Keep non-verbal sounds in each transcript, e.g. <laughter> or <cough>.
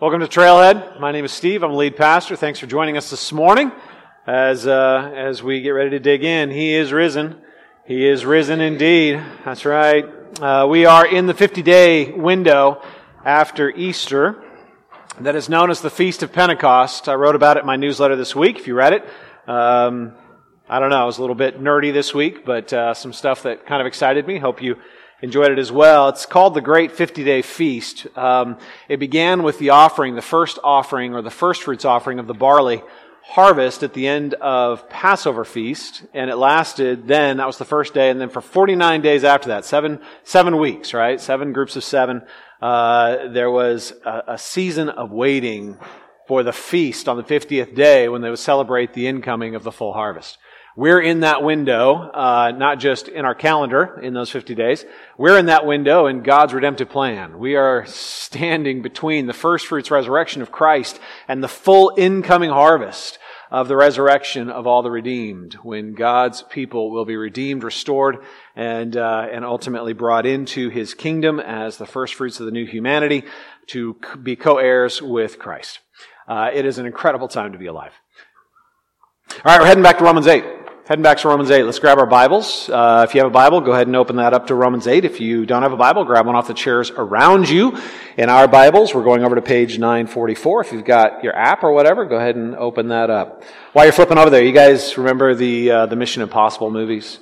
Welcome to Trailhead. My name is Steve. I'm lead pastor. Thanks for joining us this morning as, uh, as we get ready to dig in. He is risen. He is risen indeed. That's right. Uh, we are in the 50 day window after Easter that is known as the Feast of Pentecost. I wrote about it in my newsletter this week, if you read it. Um, I don't know, I was a little bit nerdy this week, but uh, some stuff that kind of excited me. Hope you enjoyed it as well. It's called the Great 50 Day Feast. Um, it began with the offering, the first offering or the first fruits offering of the barley harvest at the end of Passover feast, and it lasted then, that was the first day, and then for 49 days after that, seven, seven weeks, right? Seven groups of seven. Uh, there was a, a season of waiting for the feast on the 50th day when they would celebrate the incoming of the full harvest. We're in that window, uh, not just in our calendar in those 50 days. We're in that window in God's redemptive plan. We are standing between the first fruits resurrection of Christ and the full incoming harvest of the resurrection of all the redeemed, when God's people will be redeemed, restored, and uh, and ultimately brought into His kingdom as the first fruits of the new humanity to be co-heirs with Christ. Uh, it is an incredible time to be alive. All right, we're heading back to Romans 8. Heading back to Romans 8. Let's grab our Bibles. Uh, if you have a Bible, go ahead and open that up to Romans 8. If you don't have a Bible, grab one off the chairs around you. In our Bibles, we're going over to page 944. If you've got your app or whatever, go ahead and open that up. While you're flipping over there, you guys remember the, uh, the Mission Impossible movies?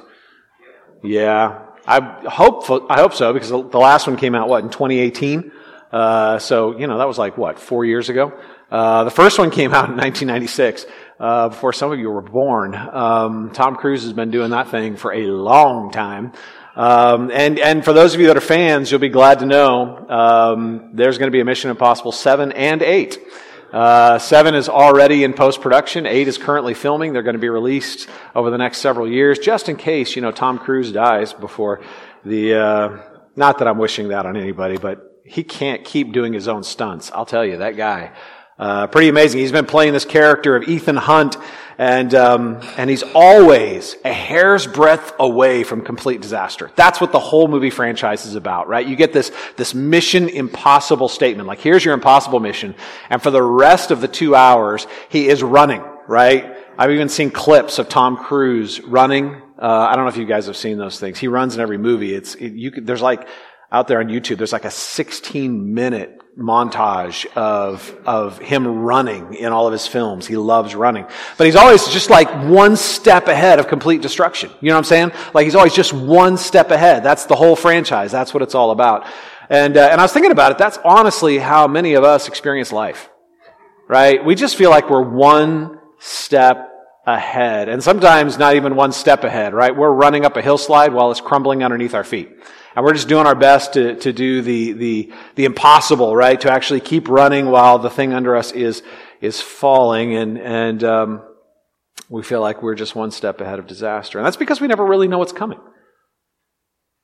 Yeah. I hope, I hope so, because the last one came out, what, in 2018? Uh, so, you know, that was like, what, four years ago? Uh, the first one came out in 1996 uh, before some of you were born. Um, Tom Cruise has been doing that thing for a long time. Um, and and for those of you that are fans, you'll be glad to know um, there's going to be a Mission Impossible seven and eight. Uh, seven is already in post production. Eight is currently filming. They're going to be released over the next several years, just in case you know Tom Cruise dies before the. Uh, not that I'm wishing that on anybody, but he can't keep doing his own stunts. I'll tell you, that guy. Uh, pretty amazing. He's been playing this character of Ethan Hunt, and um, and he's always a hair's breadth away from complete disaster. That's what the whole movie franchise is about, right? You get this this mission impossible statement, like here's your impossible mission, and for the rest of the two hours, he is running, right? I've even seen clips of Tom Cruise running. Uh, I don't know if you guys have seen those things. He runs in every movie. It's it, you. There's like out there on YouTube. There's like a 16 minute montage of, of him running in all of his films. He loves running. But he's always just like one step ahead of complete destruction. You know what I'm saying? Like he's always just one step ahead. That's the whole franchise. That's what it's all about. And, uh, and I was thinking about it. That's honestly how many of us experience life. Right? We just feel like we're one step ahead. And sometimes not even one step ahead, right? We're running up a hillside while it's crumbling underneath our feet. And we're just doing our best to, to do the, the, the impossible, right? To actually keep running while the thing under us is, is falling. And, and, um, we feel like we're just one step ahead of disaster. And that's because we never really know what's coming.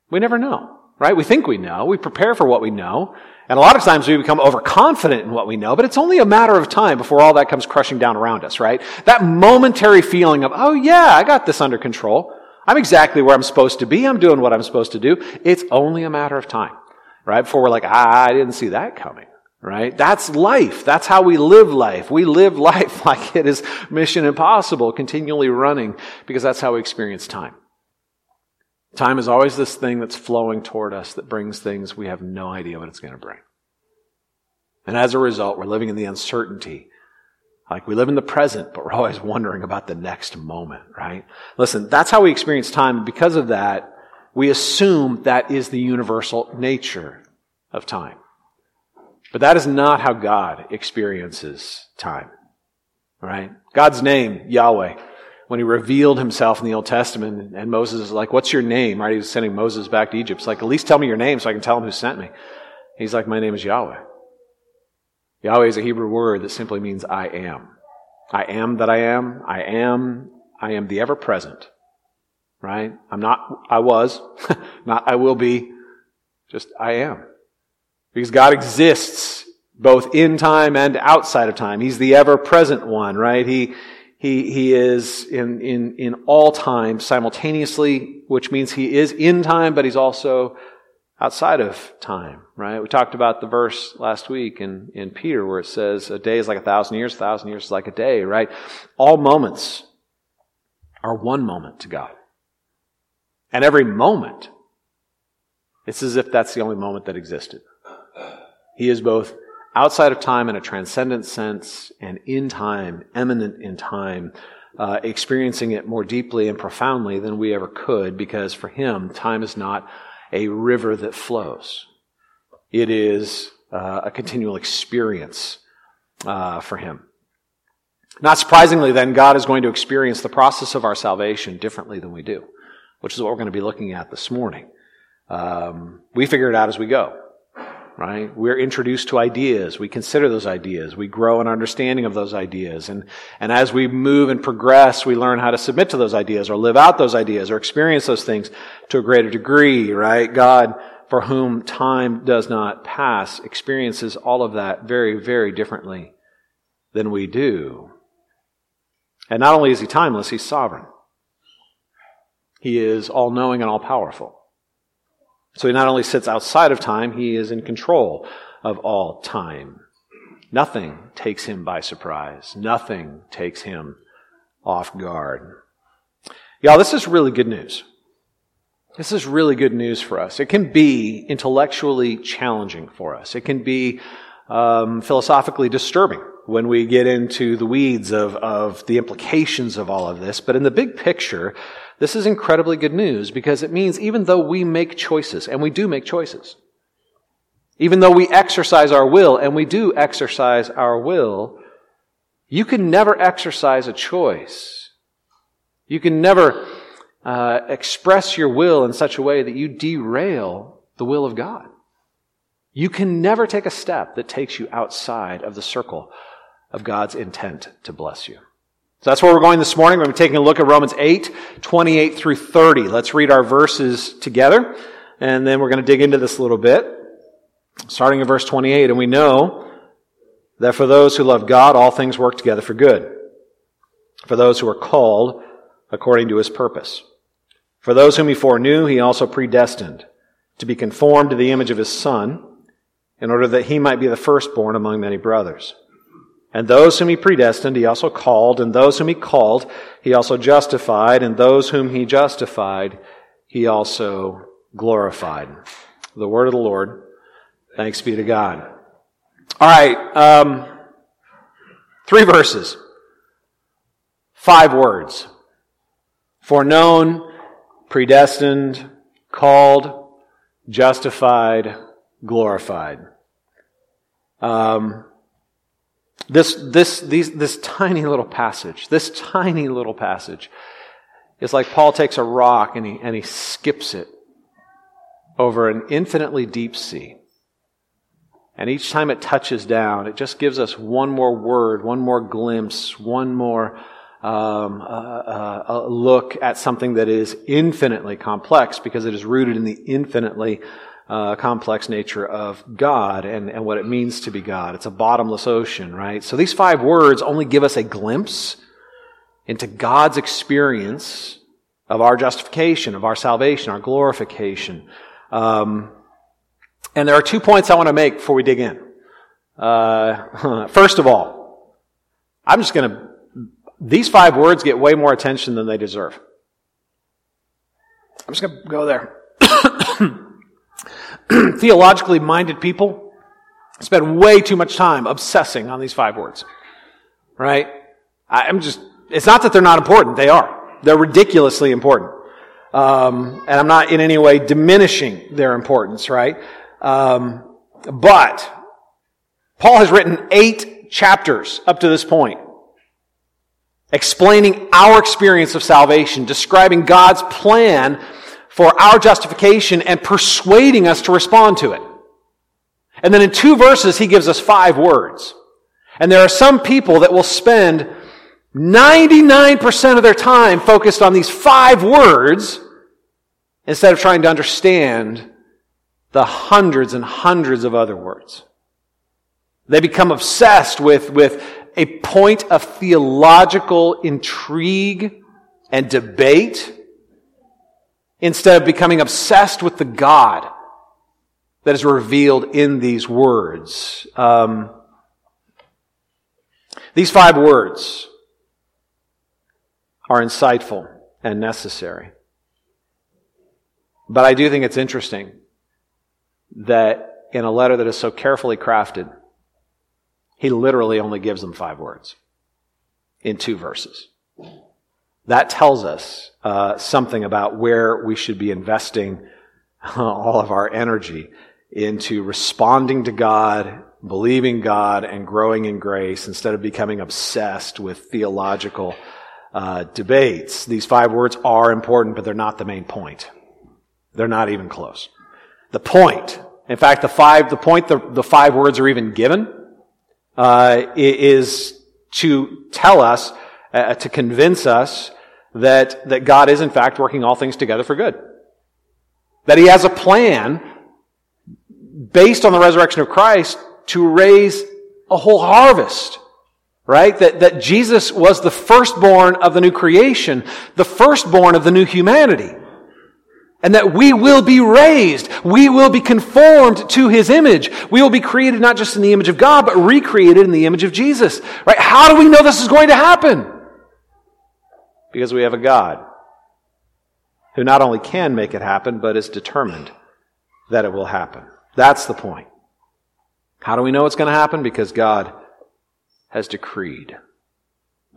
We never know, right? We think we know. We prepare for what we know. And a lot of times we become overconfident in what we know, but it's only a matter of time before all that comes crushing down around us, right? That momentary feeling of, oh yeah, I got this under control. I'm exactly where I'm supposed to be. I'm doing what I'm supposed to do. It's only a matter of time, right? Before we're like, ah, I didn't see that coming, right? That's life. That's how we live life. We live <laughs> life like it is mission impossible, continually running, because that's how we experience time. Time is always this thing that's flowing toward us that brings things we have no idea what it's going to bring. And as a result, we're living in the uncertainty like we live in the present, but we're always wondering about the next moment, right? Listen, that's how we experience time. Because of that, we assume that is the universal nature of time. But that is not how God experiences time, right? God's name, Yahweh, when he revealed himself in the Old Testament, and Moses is like, What's your name? Right? He was sending Moses back to Egypt. It's like, At least tell me your name so I can tell him who sent me. He's like, My name is Yahweh. Yahweh is a Hebrew word that simply means I am. I am that I am. I am. I am the ever present. Right? I'm not, I was, <laughs> not I will be, just I am. Because God exists both in time and outside of time. He's the ever present one, right? He, he, he is in, in, in all time simultaneously, which means he is in time, but he's also outside of time, right? We talked about the verse last week in, in Peter where it says a day is like a thousand years, a thousand years is like a day, right? All moments are one moment to God. And every moment, it's as if that's the only moment that existed. He is both outside of time in a transcendent sense and in time, immanent in time, uh, experiencing it more deeply and profoundly than we ever could because for him, time is not a river that flows. It is uh, a continual experience uh, for him. Not surprisingly, then, God is going to experience the process of our salvation differently than we do, which is what we're going to be looking at this morning. Um, we figure it out as we go right? We're introduced to ideas. We consider those ideas. We grow an understanding of those ideas. And, and as we move and progress, we learn how to submit to those ideas or live out those ideas or experience those things to a greater degree, right? God, for whom time does not pass, experiences all of that very, very differently than we do. And not only is he timeless, he's sovereign. He is all knowing and all powerful. So he not only sits outside of time, he is in control of all time. Nothing takes him by surprise. Nothing takes him off guard. Y'all, this is really good news. This is really good news for us. It can be intellectually challenging for us. It can be um, philosophically disturbing when we get into the weeds of, of the implications of all of this. But in the big picture, this is incredibly good news because it means even though we make choices, and we do make choices, even though we exercise our will, and we do exercise our will, you can never exercise a choice. You can never uh, express your will in such a way that you derail the will of God. You can never take a step that takes you outside of the circle of God's intent to bless you. So that's where we're going this morning. We're going to be taking a look at Romans 8, 28 through 30. Let's read our verses together, and then we're going to dig into this a little bit. Starting in verse 28, and we know that for those who love God, all things work together for good. For those who are called according to his purpose. For those whom he foreknew, he also predestined to be conformed to the image of his son, in order that he might be the firstborn among many brothers. And those whom he predestined, he also called. And those whom he called, he also justified. And those whom he justified, he also glorified. The word of the Lord. Thanks be to God. All right. Um, three verses. Five words. Foreknown, predestined, called, justified, glorified. Um, this, this, these, this tiny little passage, this tiny little passage, is like Paul takes a rock and he, and he skips it over an infinitely deep sea. And each time it touches down, it just gives us one more word, one more glimpse, one more um, uh, uh, look at something that is infinitely complex because it is rooted in the infinitely uh, complex nature of God and, and what it means to be God. It's a bottomless ocean, right? So these five words only give us a glimpse into God's experience of our justification, of our salvation, our glorification. Um, and there are two points I want to make before we dig in. Uh, <laughs> first of all, I'm just going to, these five words get way more attention than they deserve. I'm just going to go there. <coughs> <clears throat> theologically minded people spend way too much time obsessing on these five words. Right? I'm just, it's not that they're not important. They are. They're ridiculously important. Um, and I'm not in any way diminishing their importance, right? Um, but Paul has written eight chapters up to this point explaining our experience of salvation, describing God's plan for our justification and persuading us to respond to it. And then in two verses, he gives us five words. And there are some people that will spend 99% of their time focused on these five words instead of trying to understand the hundreds and hundreds of other words. They become obsessed with, with a point of theological intrigue and debate instead of becoming obsessed with the God that is revealed in these words. Um, these five words are insightful and necessary. But I do think it's interesting that in a letter that is so carefully crafted, he literally only gives them five words in two verses. That tells us uh, something about where we should be investing <laughs> all of our energy into responding to God, believing God, and growing in grace instead of becoming obsessed with theological uh, debates. These five words are important, but they're not the main point. They're not even close. The point, in fact, the five, the point the, the five words are even given, uh, is to tell us, uh, to convince us that, that God is in fact working all things together for good. That He has a plan based on the resurrection of Christ to raise a whole harvest. Right? That, that Jesus was the firstborn of the new creation, the firstborn of the new humanity. And that we will be raised. We will be conformed to His image. We will be created not just in the image of God, but recreated in the image of Jesus. Right? How do we know this is going to happen? Because we have a God who not only can make it happen, but is determined that it will happen. That's the point. How do we know it's going to happen? Because God has decreed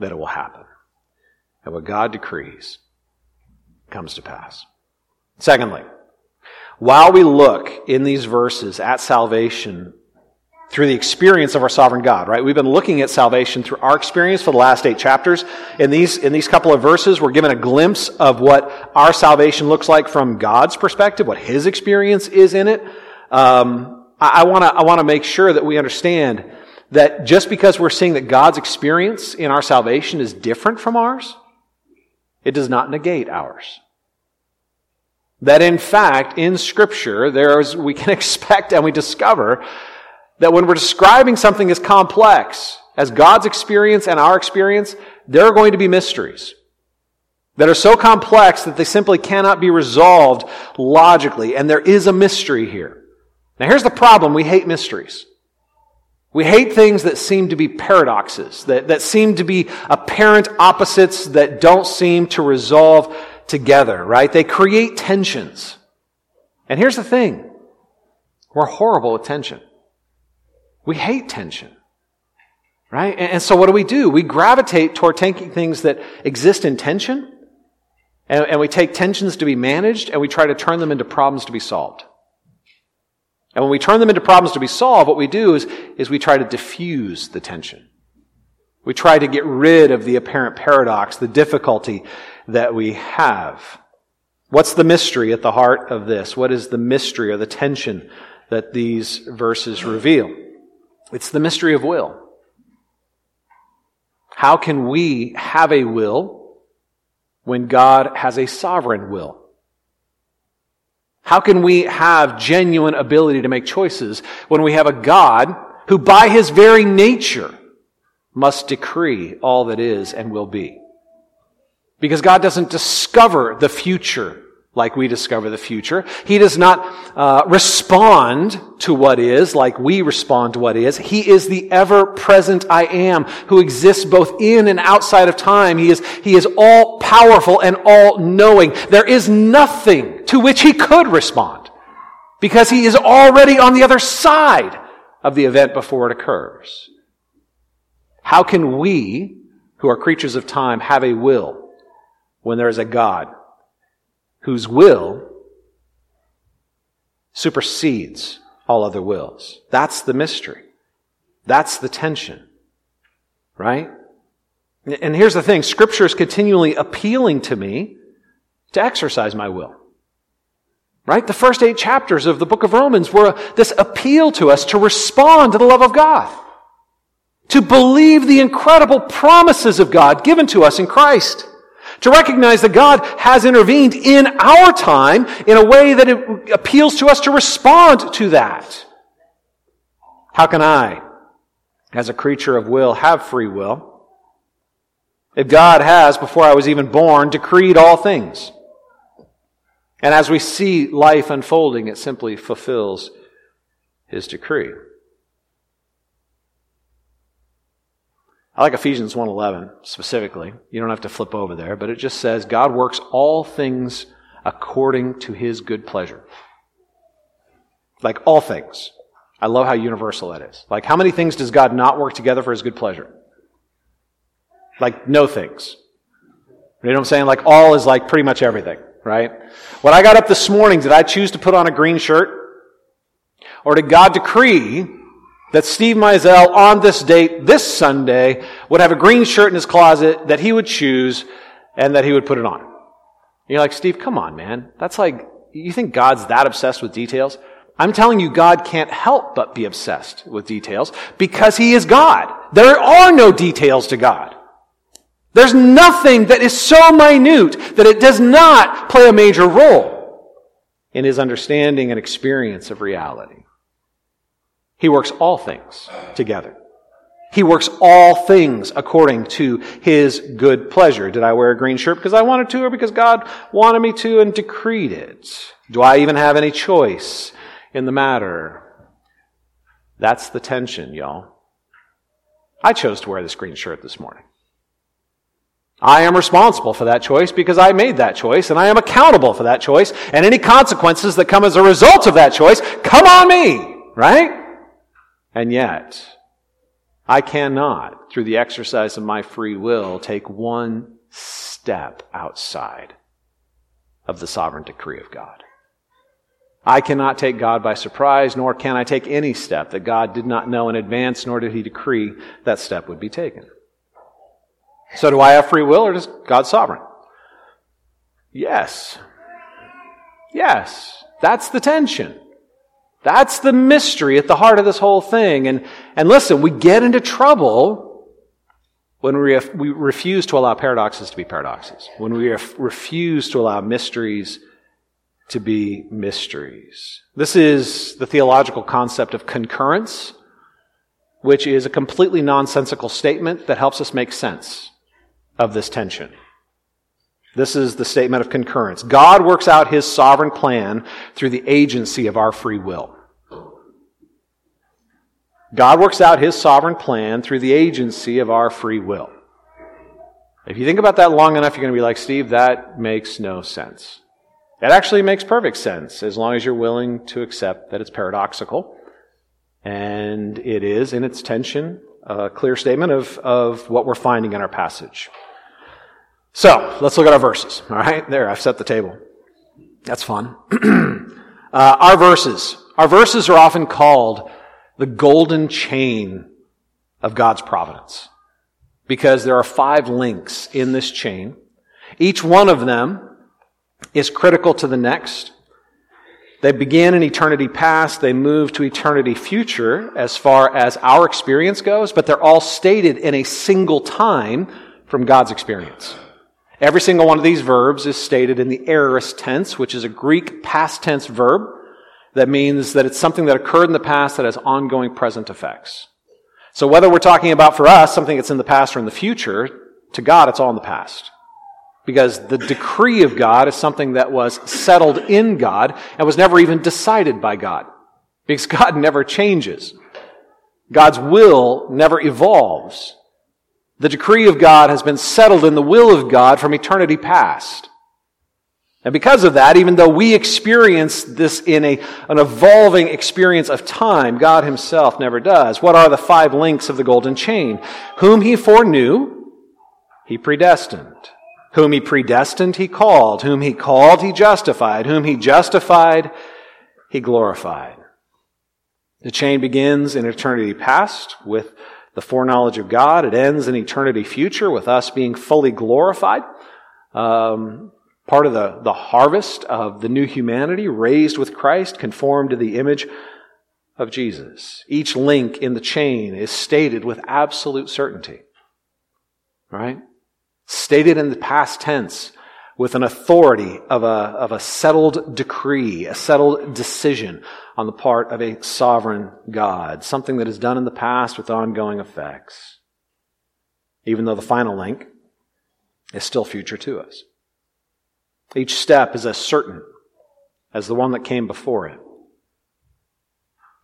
that it will happen. And what God decrees comes to pass. Secondly, while we look in these verses at salvation through the experience of our sovereign God, right? We've been looking at salvation through our experience for the last eight chapters. In these, in these couple of verses, we're given a glimpse of what our salvation looks like from God's perspective, what His experience is in it. Um, I, I want to I want to make sure that we understand that just because we're seeing that God's experience in our salvation is different from ours, it does not negate ours. That in fact, in Scripture, there's we can <laughs> expect and we discover that when we're describing something as complex as God's experience and our experience, there are going to be mysteries that are so complex that they simply cannot be resolved logically. And there is a mystery here. Now here's the problem. We hate mysteries. We hate things that seem to be paradoxes, that, that seem to be apparent opposites that don't seem to resolve together, right? They create tensions. And here's the thing. We're horrible at tension. We hate tension. Right? And, and so what do we do? We gravitate toward taking things that exist in tension, and, and we take tensions to be managed, and we try to turn them into problems to be solved. And when we turn them into problems to be solved, what we do is, is we try to diffuse the tension. We try to get rid of the apparent paradox, the difficulty that we have. What's the mystery at the heart of this? What is the mystery or the tension that these verses reveal? It's the mystery of will. How can we have a will when God has a sovereign will? How can we have genuine ability to make choices when we have a God who by his very nature must decree all that is and will be? Because God doesn't discover the future like we discover the future. He does not uh, respond to what is like we respond to what is. He is the ever present I am who exists both in and outside of time. He is, he is all powerful and all knowing. There is nothing to which he could respond because he is already on the other side of the event before it occurs. How can we, who are creatures of time, have a will when there is a God whose will supersedes all other wills. That's the mystery. That's the tension. Right? And here's the thing Scripture is continually appealing to me to exercise my will. Right? The first eight chapters of the book of Romans were this appeal to us to respond to the love of God, to believe the incredible promises of God given to us in Christ. To recognize that God has intervened in our time in a way that it appeals to us to respond to that. How can I, as a creature of will, have free will? If God has, before I was even born, decreed all things. And as we see life unfolding, it simply fulfills his decree. I like Ephesians 1:11 specifically. You don't have to flip over there, but it just says God works all things according to his good pleasure. Like all things. I love how universal that is. Like how many things does God not work together for his good pleasure? Like no things. You know what I'm saying? Like all is like pretty much everything, right? When I got up this morning, did I choose to put on a green shirt? Or did God decree that Steve Meisel on this date, this Sunday, would have a green shirt in his closet that he would choose and that he would put it on. you're like, Steve, come on, man. That's like, you think God's that obsessed with details? I'm telling you, God can't help but be obsessed with details because He is God. There are no details to God. There's nothing that is so minute that it does not play a major role in His understanding and experience of reality. He works all things together. He works all things according to his good pleasure. Did I wear a green shirt because I wanted to or because God wanted me to and decreed it? Do I even have any choice in the matter? That's the tension, y'all. I chose to wear this green shirt this morning. I am responsible for that choice because I made that choice and I am accountable for that choice and any consequences that come as a result of that choice come on me, right? And yet, I cannot, through the exercise of my free will, take one step outside of the sovereign decree of God. I cannot take God by surprise, nor can I take any step that God did not know in advance, nor did He decree that step would be taken. So, do I have free will, or is God sovereign? Yes. Yes. That's the tension. That's the mystery at the heart of this whole thing. And, and listen, we get into trouble when we, ref, we refuse to allow paradoxes to be paradoxes, when we ref, refuse to allow mysteries to be mysteries. This is the theological concept of concurrence, which is a completely nonsensical statement that helps us make sense of this tension. This is the statement of concurrence. God works out his sovereign plan through the agency of our free will. God works out his sovereign plan through the agency of our free will. If you think about that long enough, you're going to be like, Steve, that makes no sense. It actually makes perfect sense as long as you're willing to accept that it's paradoxical. And it is, in its tension, a clear statement of, of what we're finding in our passage. So, let's look at our verses. All right, there, I've set the table. That's fun. <clears throat> uh, our verses. Our verses are often called the golden chain of God's providence because there are five links in this chain. Each one of them is critical to the next. They begin in eternity past, they move to eternity future as far as our experience goes, but they're all stated in a single time from God's experience. Every single one of these verbs is stated in the aorist tense, which is a Greek past tense verb that means that it's something that occurred in the past that has ongoing present effects. So whether we're talking about for us something that's in the past or in the future, to God it's all in the past. Because the decree of God is something that was settled in God and was never even decided by God. Because <laughs> God never changes. God's will never evolves. The decree of God has been settled in the will of God from eternity past. And because of that, even though we experience this in a, an evolving experience of time, God himself never does. What are the five links of the golden chain? Whom he foreknew, he predestined. Whom he predestined, he called. Whom he called, he justified. Whom he justified, he glorified. The chain begins in eternity past with the foreknowledge of God. It ends in eternity future with us being fully glorified. Um, part of the, the harvest of the new humanity raised with Christ, conformed to the image of Jesus. Each link in the chain is stated with absolute certainty. Right? Stated in the past tense with an authority of a, of a settled decree, a settled decision on the part of a sovereign God, something that is done in the past with ongoing effects, even though the final link is still future to us. Each step is as certain as the one that came before it.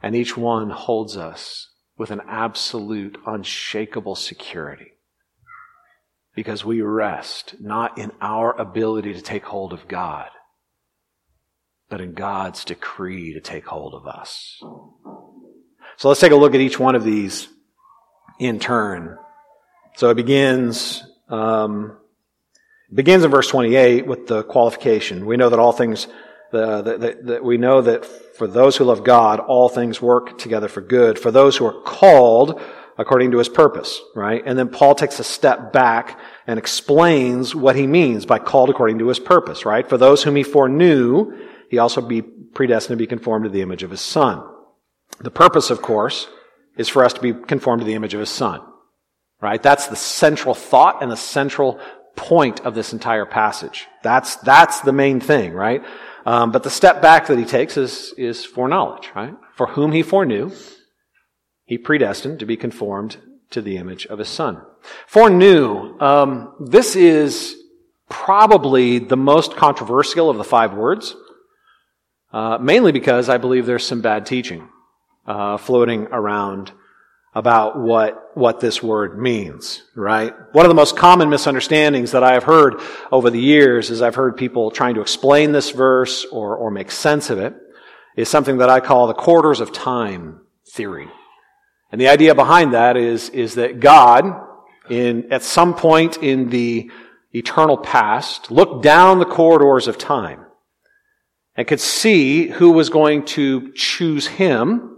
And each one holds us with an absolute, unshakable security. Because we rest not in our ability to take hold of God, but in God's decree to take hold of us. So let's take a look at each one of these in turn. So it begins, um, begins in verse 28 with the qualification. We know that all things, that we know that for those who love God, all things work together for good. For those who are called according to his purpose, right? And then Paul takes a step back and explains what he means by called according to his purpose, right? For those whom he foreknew, he also be predestined to be conformed to the image of his son. The purpose, of course, is for us to be conformed to the image of his son. Right? That's the central thought and the central point of this entire passage. That's, that's the main thing, right? Um, but the step back that he takes is, is foreknowledge, right? For whom he foreknew, he predestined to be conformed to the image of his son. Foreknew, um, this is probably the most controversial of the five words, uh, mainly because I believe there's some bad teaching uh, floating around about what what this word means, right? One of the most common misunderstandings that I have heard over the years is I've heard people trying to explain this verse or or make sense of it is something that I call the corridors of time theory. And the idea behind that is is that God in at some point in the eternal past looked down the corridors of time and could see who was going to choose him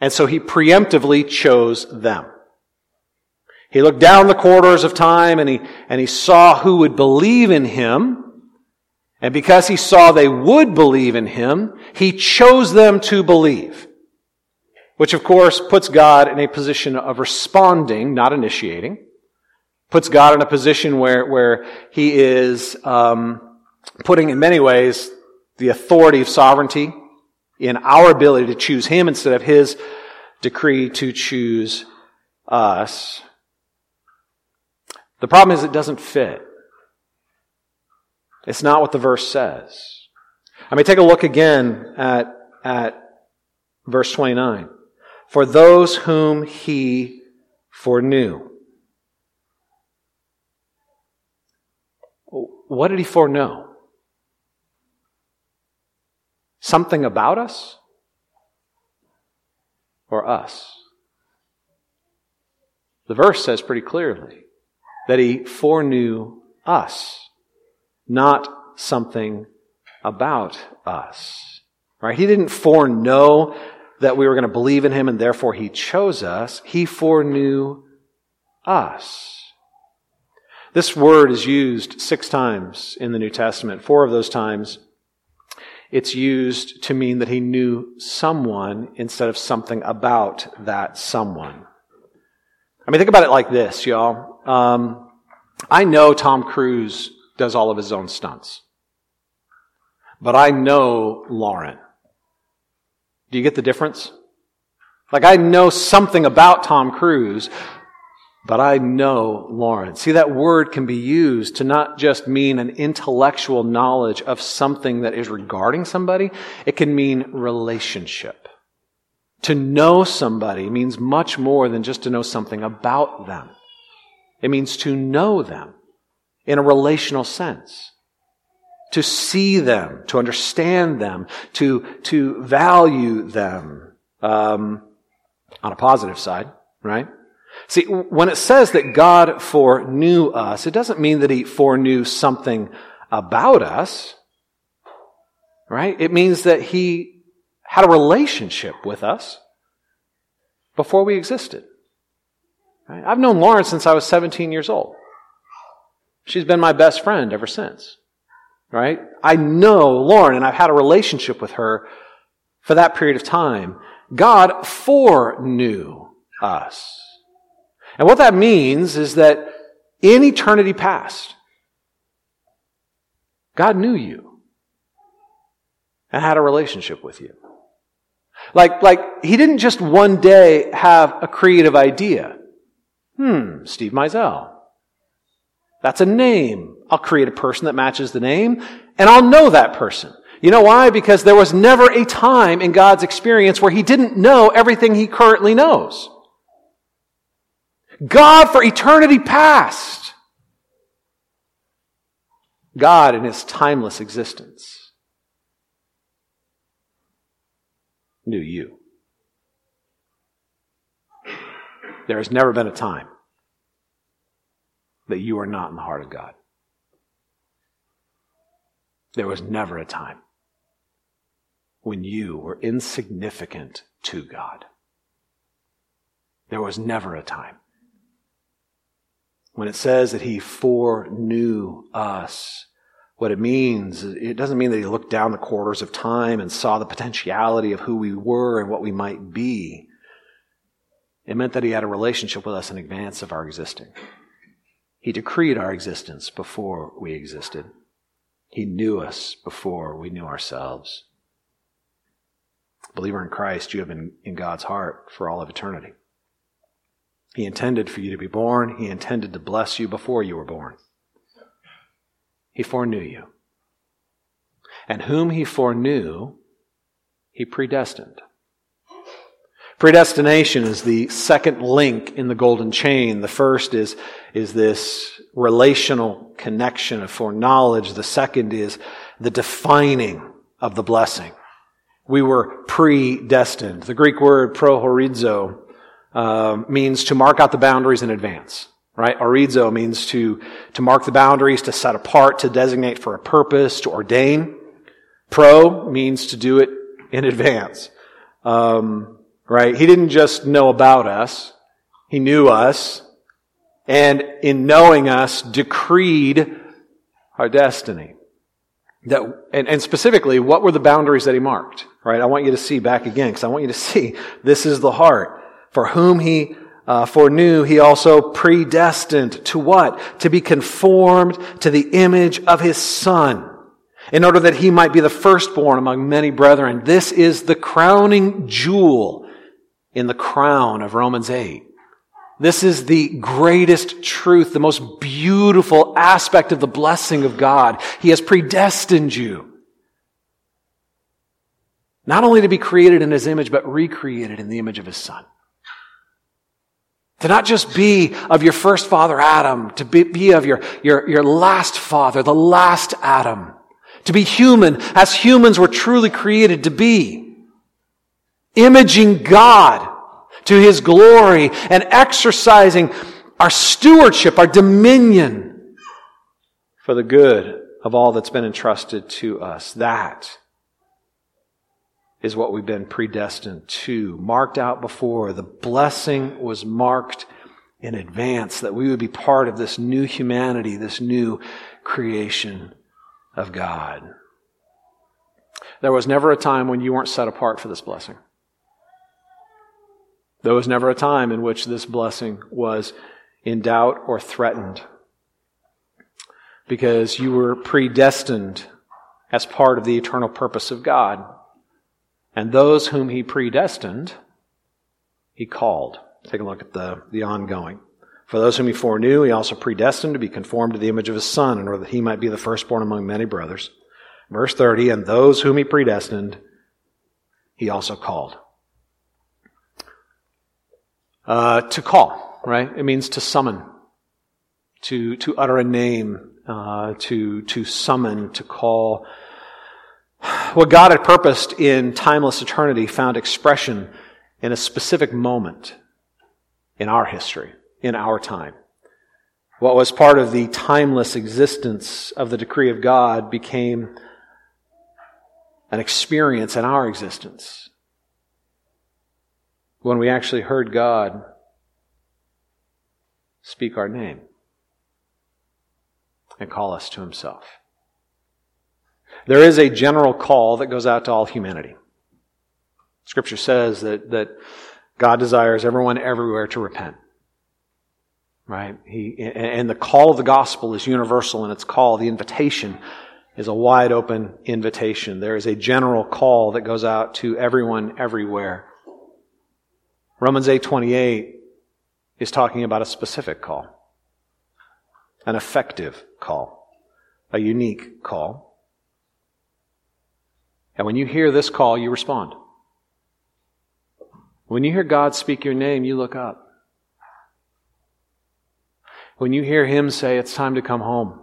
and so he preemptively chose them. He looked down the corridors of time and he, and he saw who would believe in him. And because he saw they would believe in him, he chose them to believe. Which of course puts God in a position of responding, not initiating. Puts God in a position where, where he is um, putting in many ways the authority of sovereignty in our ability to choose Him instead of His decree to choose us. The problem is it doesn't fit. It's not what the verse says. I mean, take a look again at, at verse 29. For those whom he foreknew. What did he foreknow? Something about us or us? The verse says pretty clearly that he foreknew us, not something about us. Right? He didn't foreknow that we were going to believe in him and therefore he chose us. He foreknew us. This word is used six times in the New Testament. Four of those times it's used to mean that he knew someone instead of something about that someone. I mean, think about it like this, y'all. Um, I know Tom Cruise does all of his own stunts, but I know Lauren. Do you get the difference? Like, I know something about Tom Cruise, but I know Lauren. See, that word can be used to not just mean an intellectual knowledge of something that is regarding somebody. It can mean relationship. To know somebody means much more than just to know something about them. It means to know them in a relational sense. To see them, to understand them, to, to value them, um, on a positive side, right? See, when it says that God foreknew us, it doesn't mean that He foreknew something about us, right? It means that He had a relationship with us before we existed. Right? I've known Lauren since I was 17 years old. She's been my best friend ever since. Right? I know Lauren and I've had a relationship with her for that period of time. God foreknew us. And what that means is that in eternity past, God knew you and had a relationship with you. Like, like, he didn't just one day have a creative idea. Hmm, Steve Meisel. That's a name. I'll create a person that matches the name, and I'll know that person. You know why? Because there was never a time in God's experience where he didn't know everything he currently knows. God for eternity past. God in his timeless existence knew you. There has never been a time that you are not in the heart of God. There was never a time when you were insignificant to God. There was never a time. When it says that He foreknew us, what it means, it doesn't mean that He looked down the corridors of time and saw the potentiality of who we were and what we might be. It meant that He had a relationship with us in advance of our existing. He decreed our existence before we existed. He knew us before we knew ourselves. Believer in Christ, you have been in God's heart for all of eternity. He intended for you to be born. He intended to bless you before you were born. He foreknew you. And whom he foreknew, he predestined. Predestination is the second link in the golden chain. The first is, is this relational connection of foreknowledge. The second is the defining of the blessing. We were predestined. The Greek word prohorizo uh, means to mark out the boundaries in advance. Right? Orizo means to, to mark the boundaries, to set apart, to designate for a purpose, to ordain. Pro means to do it in advance. Um, Right? He didn't just know about us. He knew us. And in knowing us, decreed our destiny. That, and, and specifically, what were the boundaries that he marked? Right? I want you to see back again, because I want you to see this is the heart. For whom he uh, foreknew, he also predestined to what? To be conformed to the image of his son in order that he might be the firstborn among many brethren. This is the crowning jewel in the crown of Romans 8. This is the greatest truth, the most beautiful aspect of the blessing of God. He has predestined you. Not only to be created in His image, but recreated in the image of His Son. To not just be of your first father Adam, to be, be of your, your, your last father, the last Adam. To be human as humans were truly created to be imaging God to his glory and exercising our stewardship, our dominion for the good of all that's been entrusted to us. That is what we've been predestined to, marked out before. The blessing was marked in advance that we would be part of this new humanity, this new creation of God. There was never a time when you weren't set apart for this blessing. There was never a time in which this blessing was in doubt or threatened because you were predestined as part of the eternal purpose of God. And those whom he predestined, he called. Take a look at the, the ongoing. For those whom he foreknew, he also predestined to be conformed to the image of his son, in order that he might be the firstborn among many brothers. Verse 30, and those whom he predestined, he also called. Uh, to call, right? It means to summon, to, to utter a name, uh, to, to summon, to call. What God had purposed in timeless eternity found expression in a specific moment in our history, in our time. What was part of the timeless existence of the decree of God became an experience in our existence when we actually heard God speak our name and call us to Himself. There is a general call that goes out to all humanity. Scripture says that, that God desires everyone everywhere to repent. Right? He, and the call of the gospel is universal in its call. The invitation is a wide open invitation. There is a general call that goes out to everyone everywhere. Romans 8:28 is talking about a specific call. An effective call. A unique call. And when you hear this call, you respond. When you hear God speak your name, you look up. When you hear Him say, It's time to come home,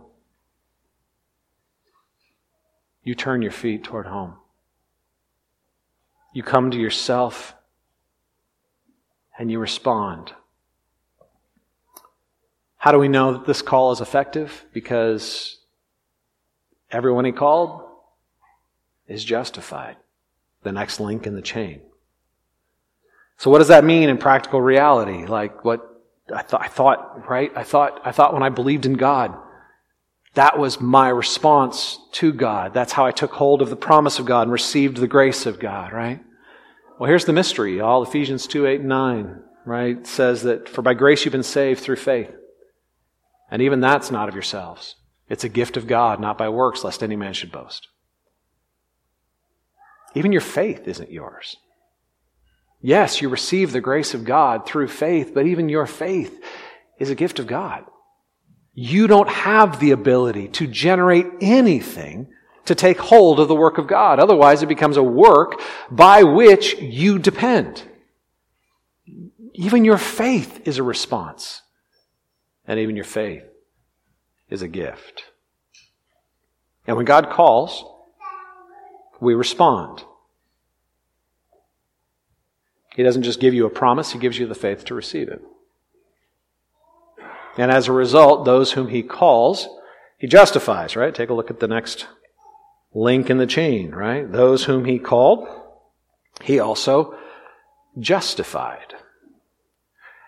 you turn your feet toward home. You come to yourself and you respond. How do we know that this call is effective? Because everyone he called is justified. The next link in the chain. So what does that mean in practical reality? Like what I, th- I thought, right? I thought, I thought when I believed in God, that was my response to God. That's how I took hold of the promise of God and received the grace of God, right? Well, here's the mystery. All Ephesians 2, 8, and 9, right, says that for by grace you've been saved through faith. And even that's not of yourselves. It's a gift of God, not by works, lest any man should boast. Even your faith isn't yours. Yes, you receive the grace of God through faith, but even your faith is a gift of God. You don't have the ability to generate anything to take hold of the work of God. Otherwise, it becomes a work by which you depend. Even your faith is a response. And even your faith is a gift. And when God calls, we respond. He doesn't just give you a promise, He gives you the faith to receive it. And as a result, those whom He calls, He justifies, right? Take a look at the next link in the chain, right? Those whom He called, He also justified.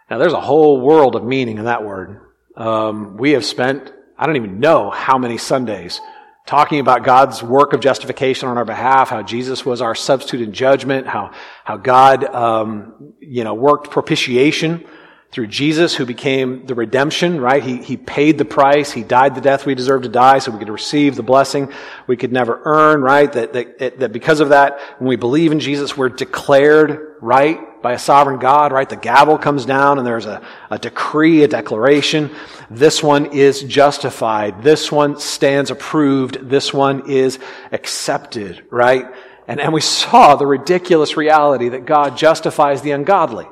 Now, there's a whole world of meaning in that word. Um, we have spent, I don't even know how many Sundays talking about God's work of justification on our behalf, how Jesus was our substitute in judgment, how, how God, um, you know, worked propitiation through Jesus who became the redemption, right? He, he paid the price. He died the death we deserve to die so we could receive the blessing we could never earn, right? That, that, that because of that, when we believe in Jesus, we're declared right by a sovereign God, right? The gavel comes down and there's a, a decree, a declaration. This one is justified. This one stands approved. This one is accepted, right? And, and we saw the ridiculous reality that God justifies the ungodly,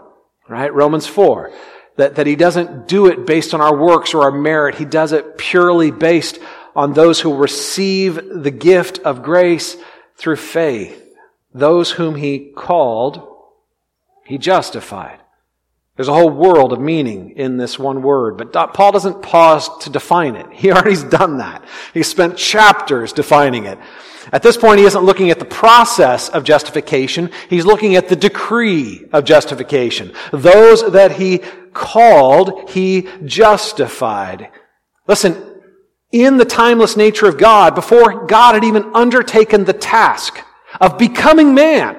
right? Romans 4. That, that he doesn't do it based on our works or our merit. He does it purely based on those who receive the gift of grace through faith. Those whom he called, he justified. There's a whole world of meaning in this one word, but Paul doesn't pause to define it. <laughs> He already's done that. He spent chapters defining it. At this point, he isn't looking at the process of justification. He's looking at the decree of justification. Those that he called, he justified. Listen, in the timeless nature of God, before God had even undertaken the task of becoming man,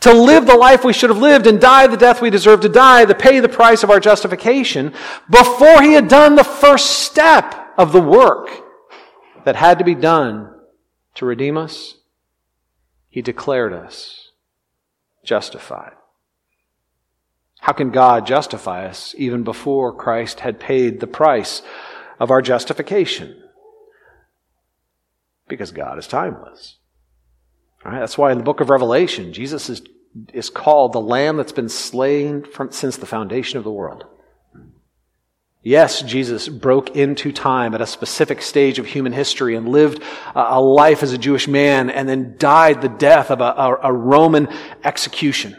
to live the life we should have lived and die the death we deserve to die, to pay the price of our justification, before he had done the first step of the work that had to be done to redeem us, he declared us justified. How can God justify us even before Christ had paid the price of our justification? Because God is timeless. That's why in the book of Revelation, Jesus is, is called the Lamb that's been slain from, since the foundation of the world. Yes, Jesus broke into time at a specific stage of human history and lived a life as a Jewish man and then died the death of a, a Roman execution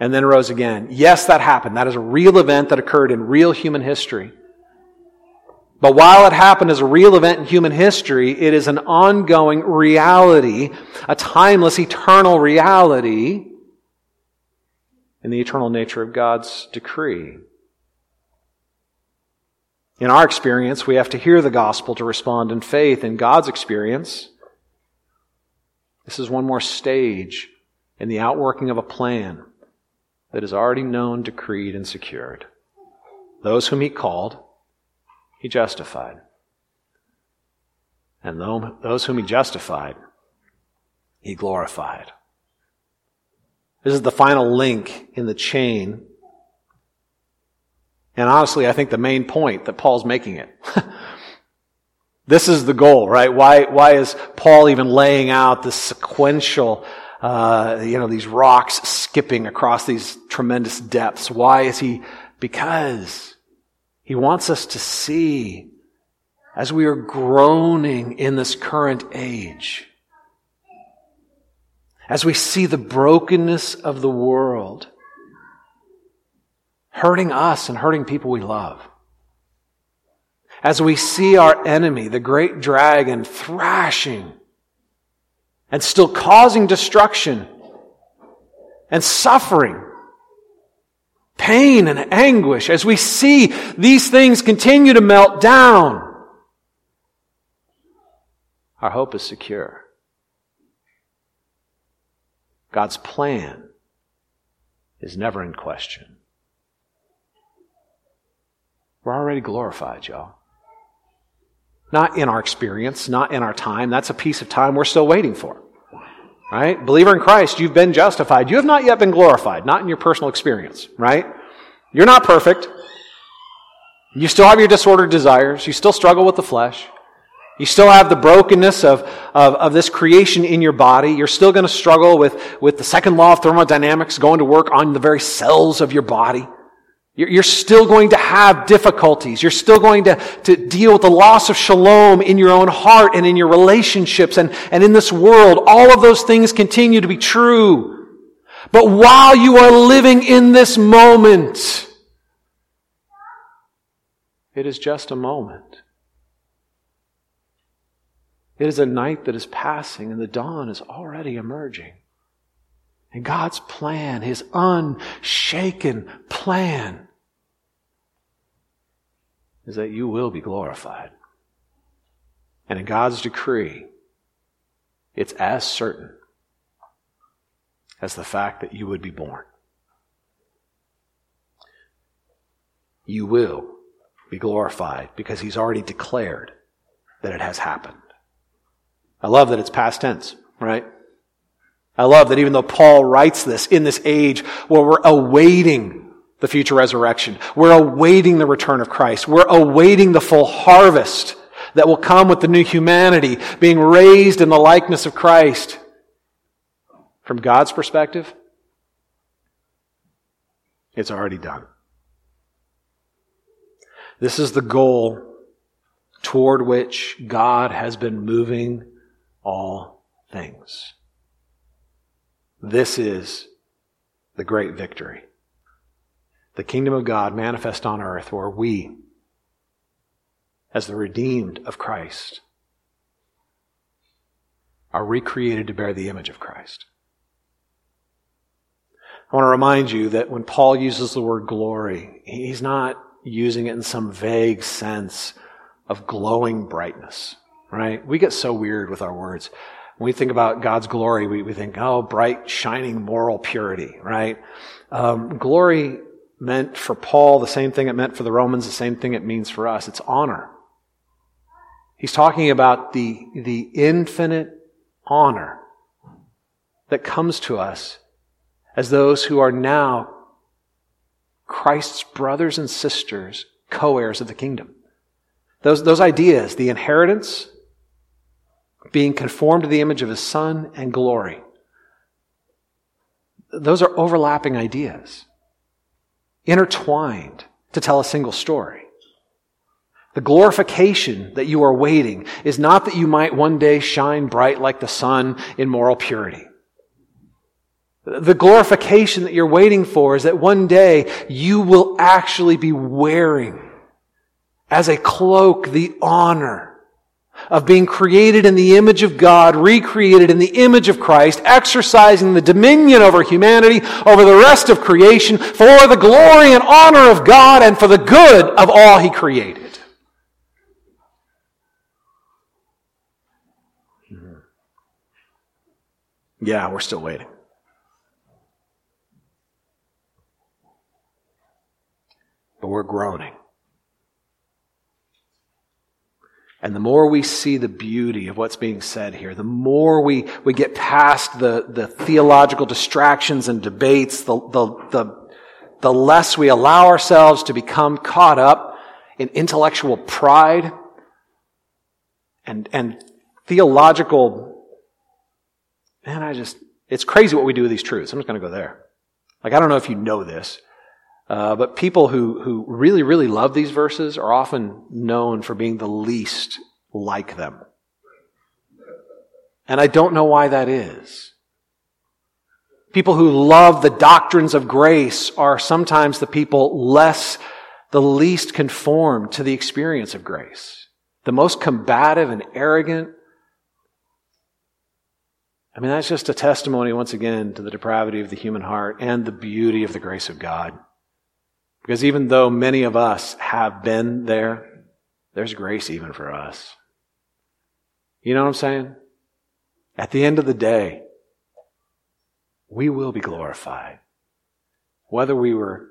and then rose again. Yes, that happened. That is a real event that occurred in real human history. But while it happened as a real event in human history, it is an ongoing reality, a timeless, eternal reality in the eternal nature of God's decree. In our experience, we have to hear the gospel to respond in faith. In God's experience, this is one more stage in the outworking of a plan that is already known, decreed, and secured. Those whom He called, he justified. And those whom he justified, he glorified. This is the final link in the chain. And honestly, I think the main point that Paul's making it. <laughs> This is the goal, right? Why, why is Paul even laying out this sequential, uh, you know, these rocks skipping across these tremendous depths? Why is he? Because he wants us to see as we are groaning in this current age, as we see the brokenness of the world hurting us and hurting people we love, as we see our enemy, the great dragon, thrashing and still causing destruction and suffering, pain and anguish, as we see these things continue to melt down, our hope is secure. God's plan is never in question. We're already glorified, y'all. Not in our experience, not in our time. That's a piece of time we're still waiting for. Right? Believer in Christ, you've been justified. You have not yet been glorified, not in your personal experience, right? You're not perfect. You still have your disordered desires. You still struggle with the flesh. You still have the brokenness of, of, of this creation in your body. You're still going to struggle with, with the second law of thermodynamics going to work on the very cells of your body. You're still going to have difficulties. You're still going to, to deal with the loss of shalom in your own heart and in your relationships and, and in this world. All of those things continue to be true. But while you are living in this moment, it is just a moment. It is a night that is passing and the dawn is already emerging. And God's plan, His unshaken plan, is that you will be glorified. And in God's decree, it's as certain as the fact that you would be born. You will be glorified because He's already declared that it has happened. I love that it's past tense, right? I love that even though Paul writes this in this age where we're awaiting the future resurrection, we're awaiting the return of Christ, we're awaiting the full harvest that will come with the new humanity being raised in the likeness of Christ. From God's perspective, it's already done. This is the goal toward which God has been moving all things. This is the great victory. The kingdom of God manifest on earth, where we, as the redeemed of Christ, are recreated to bear the image of Christ. I want to remind you that when Paul uses the word glory, he's not using it in some vague sense of glowing brightness, right? We get so weird with our words. When we think about God's glory, we, we think, oh, bright, shining moral purity, right? Um, glory meant for Paul the same thing it meant for the Romans, the same thing it means for us. It's honor. He's talking about the, the infinite honor that comes to us as those who are now Christ's brothers and sisters, co heirs of the kingdom. Those, those ideas, the inheritance, being conformed to the image of his son and glory. Those are overlapping ideas, intertwined to tell a single story. The glorification that you are waiting is not that you might one day shine bright like the sun in moral purity. The glorification that you're waiting for is that one day you will actually be wearing as a cloak the honor of being created in the image of God, recreated in the image of Christ, exercising the dominion over humanity, over the rest of creation, for the glory and honor of God and for the good of all He created. Yeah, we're still waiting. But we're groaning. And the more we see the beauty of what's being said here, the more we, we get past the, the theological distractions and debates, the, the, the, the less we allow ourselves to become caught up in intellectual pride and, and theological, man, I just, it's crazy what we do with these truths. I'm just going to go there. Like, I don't know if you know this, uh, but people who, who really, really love these verses are often known for being the least like them. And I don't know why that is. People who love the doctrines of grace are sometimes the people less, the least conformed to the experience of grace. The most combative and arrogant. I mean, that's just a testimony, once again, to the depravity of the human heart and the beauty of the grace of God. Because even though many of us have been there, there's grace even for us. You know what I'm saying? At the end of the day, we will be glorified. Whether we were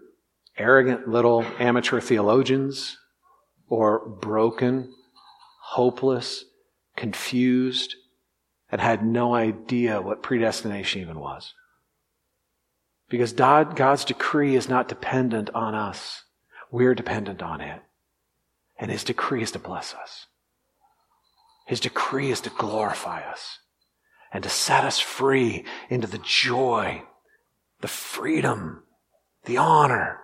arrogant little amateur theologians or broken, hopeless, confused, and had no idea what predestination even was. Because God, God's decree is not dependent on us. We're dependent on it. And His decree is to bless us. His decree is to glorify us and to set us free into the joy, the freedom, the honor,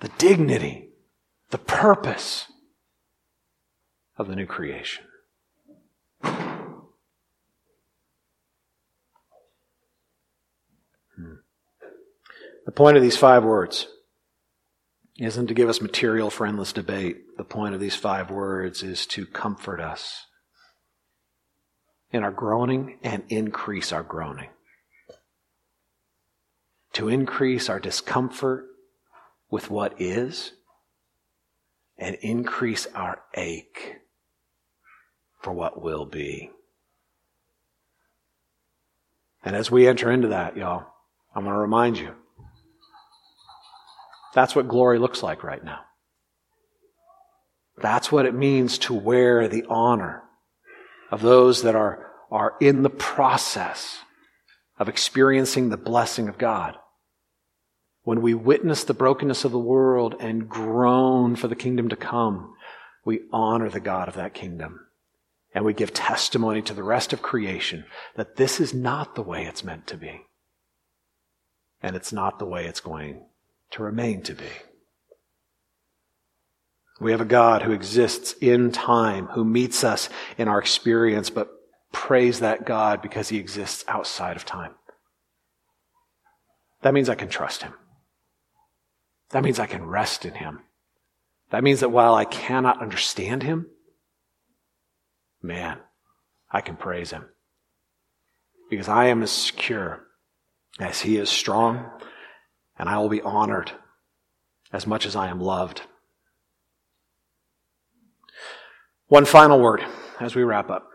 the dignity, the purpose of the new creation. The point of these five words isn't to give us material for endless debate. The point of these five words is to comfort us in our groaning and increase our groaning. To increase our discomfort with what is and increase our ache for what will be. And as we enter into that, y'all, I'm going to remind you that's what glory looks like right now. That's what it means to wear the honor of those that are, are in the process of experiencing the blessing of God. When we witness the brokenness of the world and groan for the kingdom to come, we honor the God of that kingdom. And we give testimony to the rest of creation that this is not the way it's meant to be. And it's not the way it's going to remain to be. We have a God who exists in time, who meets us in our experience, but praise that God because he exists outside of time. That means I can trust him. That means I can rest in him. That means that while I cannot understand him, man, I can praise him. Because I am as secure as he is strong and I will be honored as much as I am loved. One final word as we wrap up.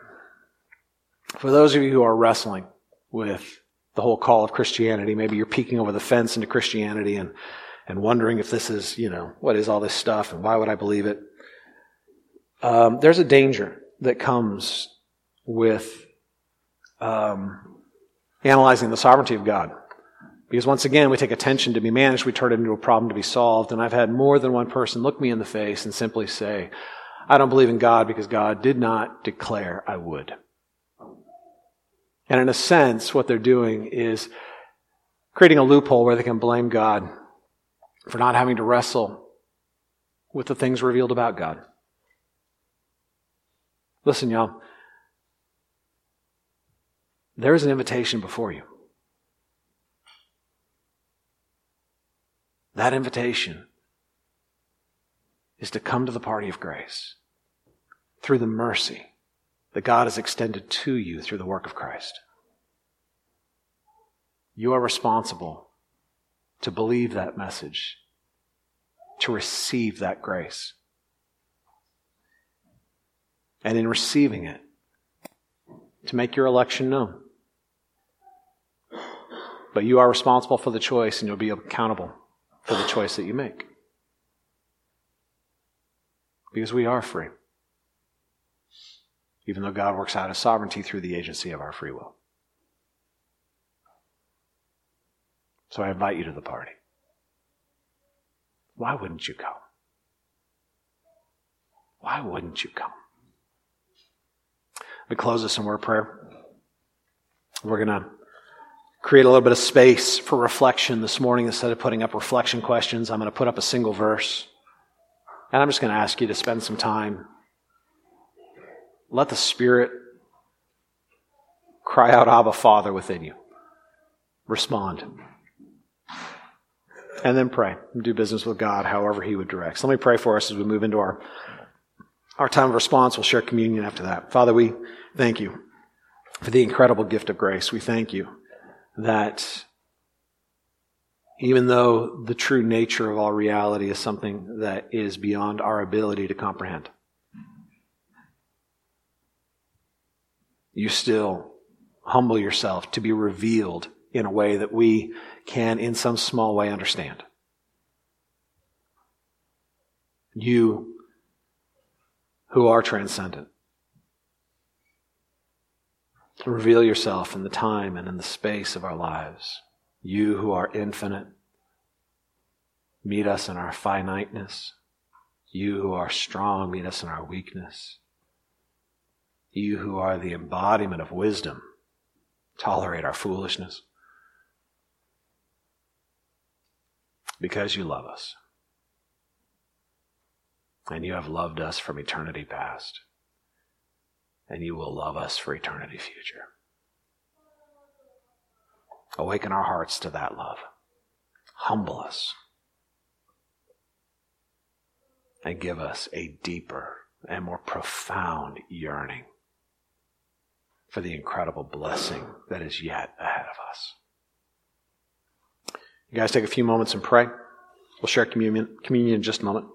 For those of you who are wrestling with the whole call of Christianity, maybe you're peeking over the fence into Christianity and, and wondering if this is, you know, what is all this stuff and why would I believe it? Um, there's a danger that comes with um, analyzing the sovereignty of God. Because once again, we take attention to be managed, we turn it into a problem to be solved. And I've had more than one person look me in the face and simply say, I don't believe in God because God did not declare I would. And in a sense, what they're doing is creating a loophole where they can blame God for not having to wrestle with the things revealed about God. Listen, y'all. There's an invitation before you. That invitation is to come to the party of grace through the mercy that God has extended to you through the work of Christ. You are responsible to believe that message, to receive that grace. And in receiving it, to make your election known. But you are responsible for the choice and you'll be accountable for the choice that you make. Because we are free. Even though God works out his sovereignty through the agency of our free will. So I invite you to the party. Why wouldn't you come? Why wouldn't you come? We close this in word prayer. We're going to create a little bit of space for reflection this morning. Instead of putting up reflection questions, I'm going to put up a single verse. And I'm just going to ask you to spend some time. Let the Spirit cry out, Abba, Father, within you. Respond. And then pray. Do business with God however He would direct. So let me pray for us as we move into our, our time of response. We'll share communion after that. Father, we thank you for the incredible gift of grace. We thank you that even though the true nature of all reality is something that is beyond our ability to comprehend, you still humble yourself to be revealed in a way that we can, in some small way, understand. You who are transcendent. Reveal yourself in the time and in the space of our lives. You who are infinite, meet us in our finiteness. You who are strong, meet us in our weakness. You who are the embodiment of wisdom, tolerate our foolishness. Because you love us. And you have loved us from eternity past and you will love us for eternity future. Awaken our hearts to that love. Humble us. And give us a deeper and more profound yearning for the incredible blessing that is yet ahead of us. You guys take a few moments and pray. We'll share communion, communion in just a moment.